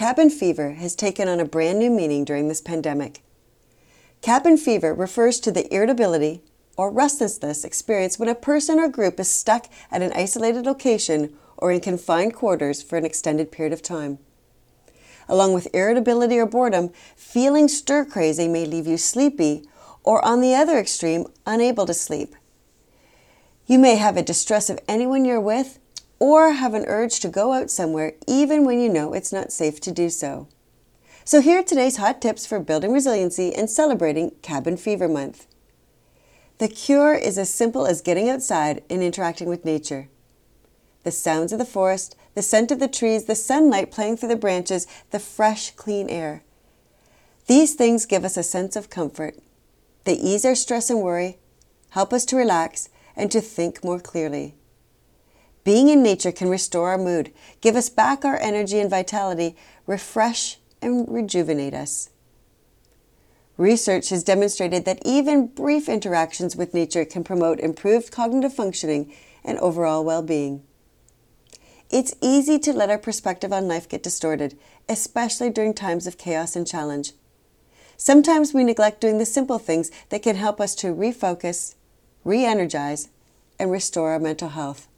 cabin fever has taken on a brand new meaning during this pandemic. Cabin fever refers to the irritability or restlessness experienced when a person or group is stuck at an isolated location or in confined quarters for an extended period of time. Along with irritability or boredom, feeling stir crazy may leave you sleepy or, on the other extreme, unable to sleep. You may have a distress of anyone you're with or have an urge to go out somewhere even when you know it's not safe to do so. So, here are today's hot tips for building resiliency and celebrating Cabin Fever Month. The cure is as simple as getting outside and interacting with nature. The sounds of the forest, the scent of the trees, the sunlight playing through the branches, the fresh, clean air. These things give us a sense of comfort. They ease our stress and worry, help us to relax, and to think more clearly. Being in nature can restore our mood, give us back our energy and vitality, refresh and rejuvenate us. Research has demonstrated that even brief interactions with nature can promote improved cognitive functioning and overall well being. It's easy to let our perspective on life get distorted, especially during times of chaos and challenge. Sometimes we neglect doing the simple things that can help us to refocus, re energize, and restore our mental health.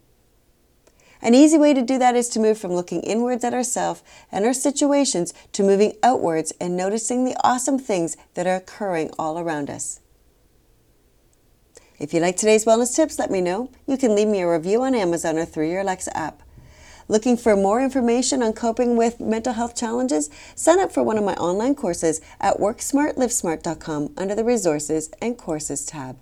An easy way to do that is to move from looking inwards at ourselves and our situations to moving outwards and noticing the awesome things that are occurring all around us. If you like today's wellness tips, let me know. You can leave me a review on Amazon or through your Alexa app. Looking for more information on coping with mental health challenges? Sign up for one of my online courses at worksmartlivesmart.com under the Resources and Courses tab.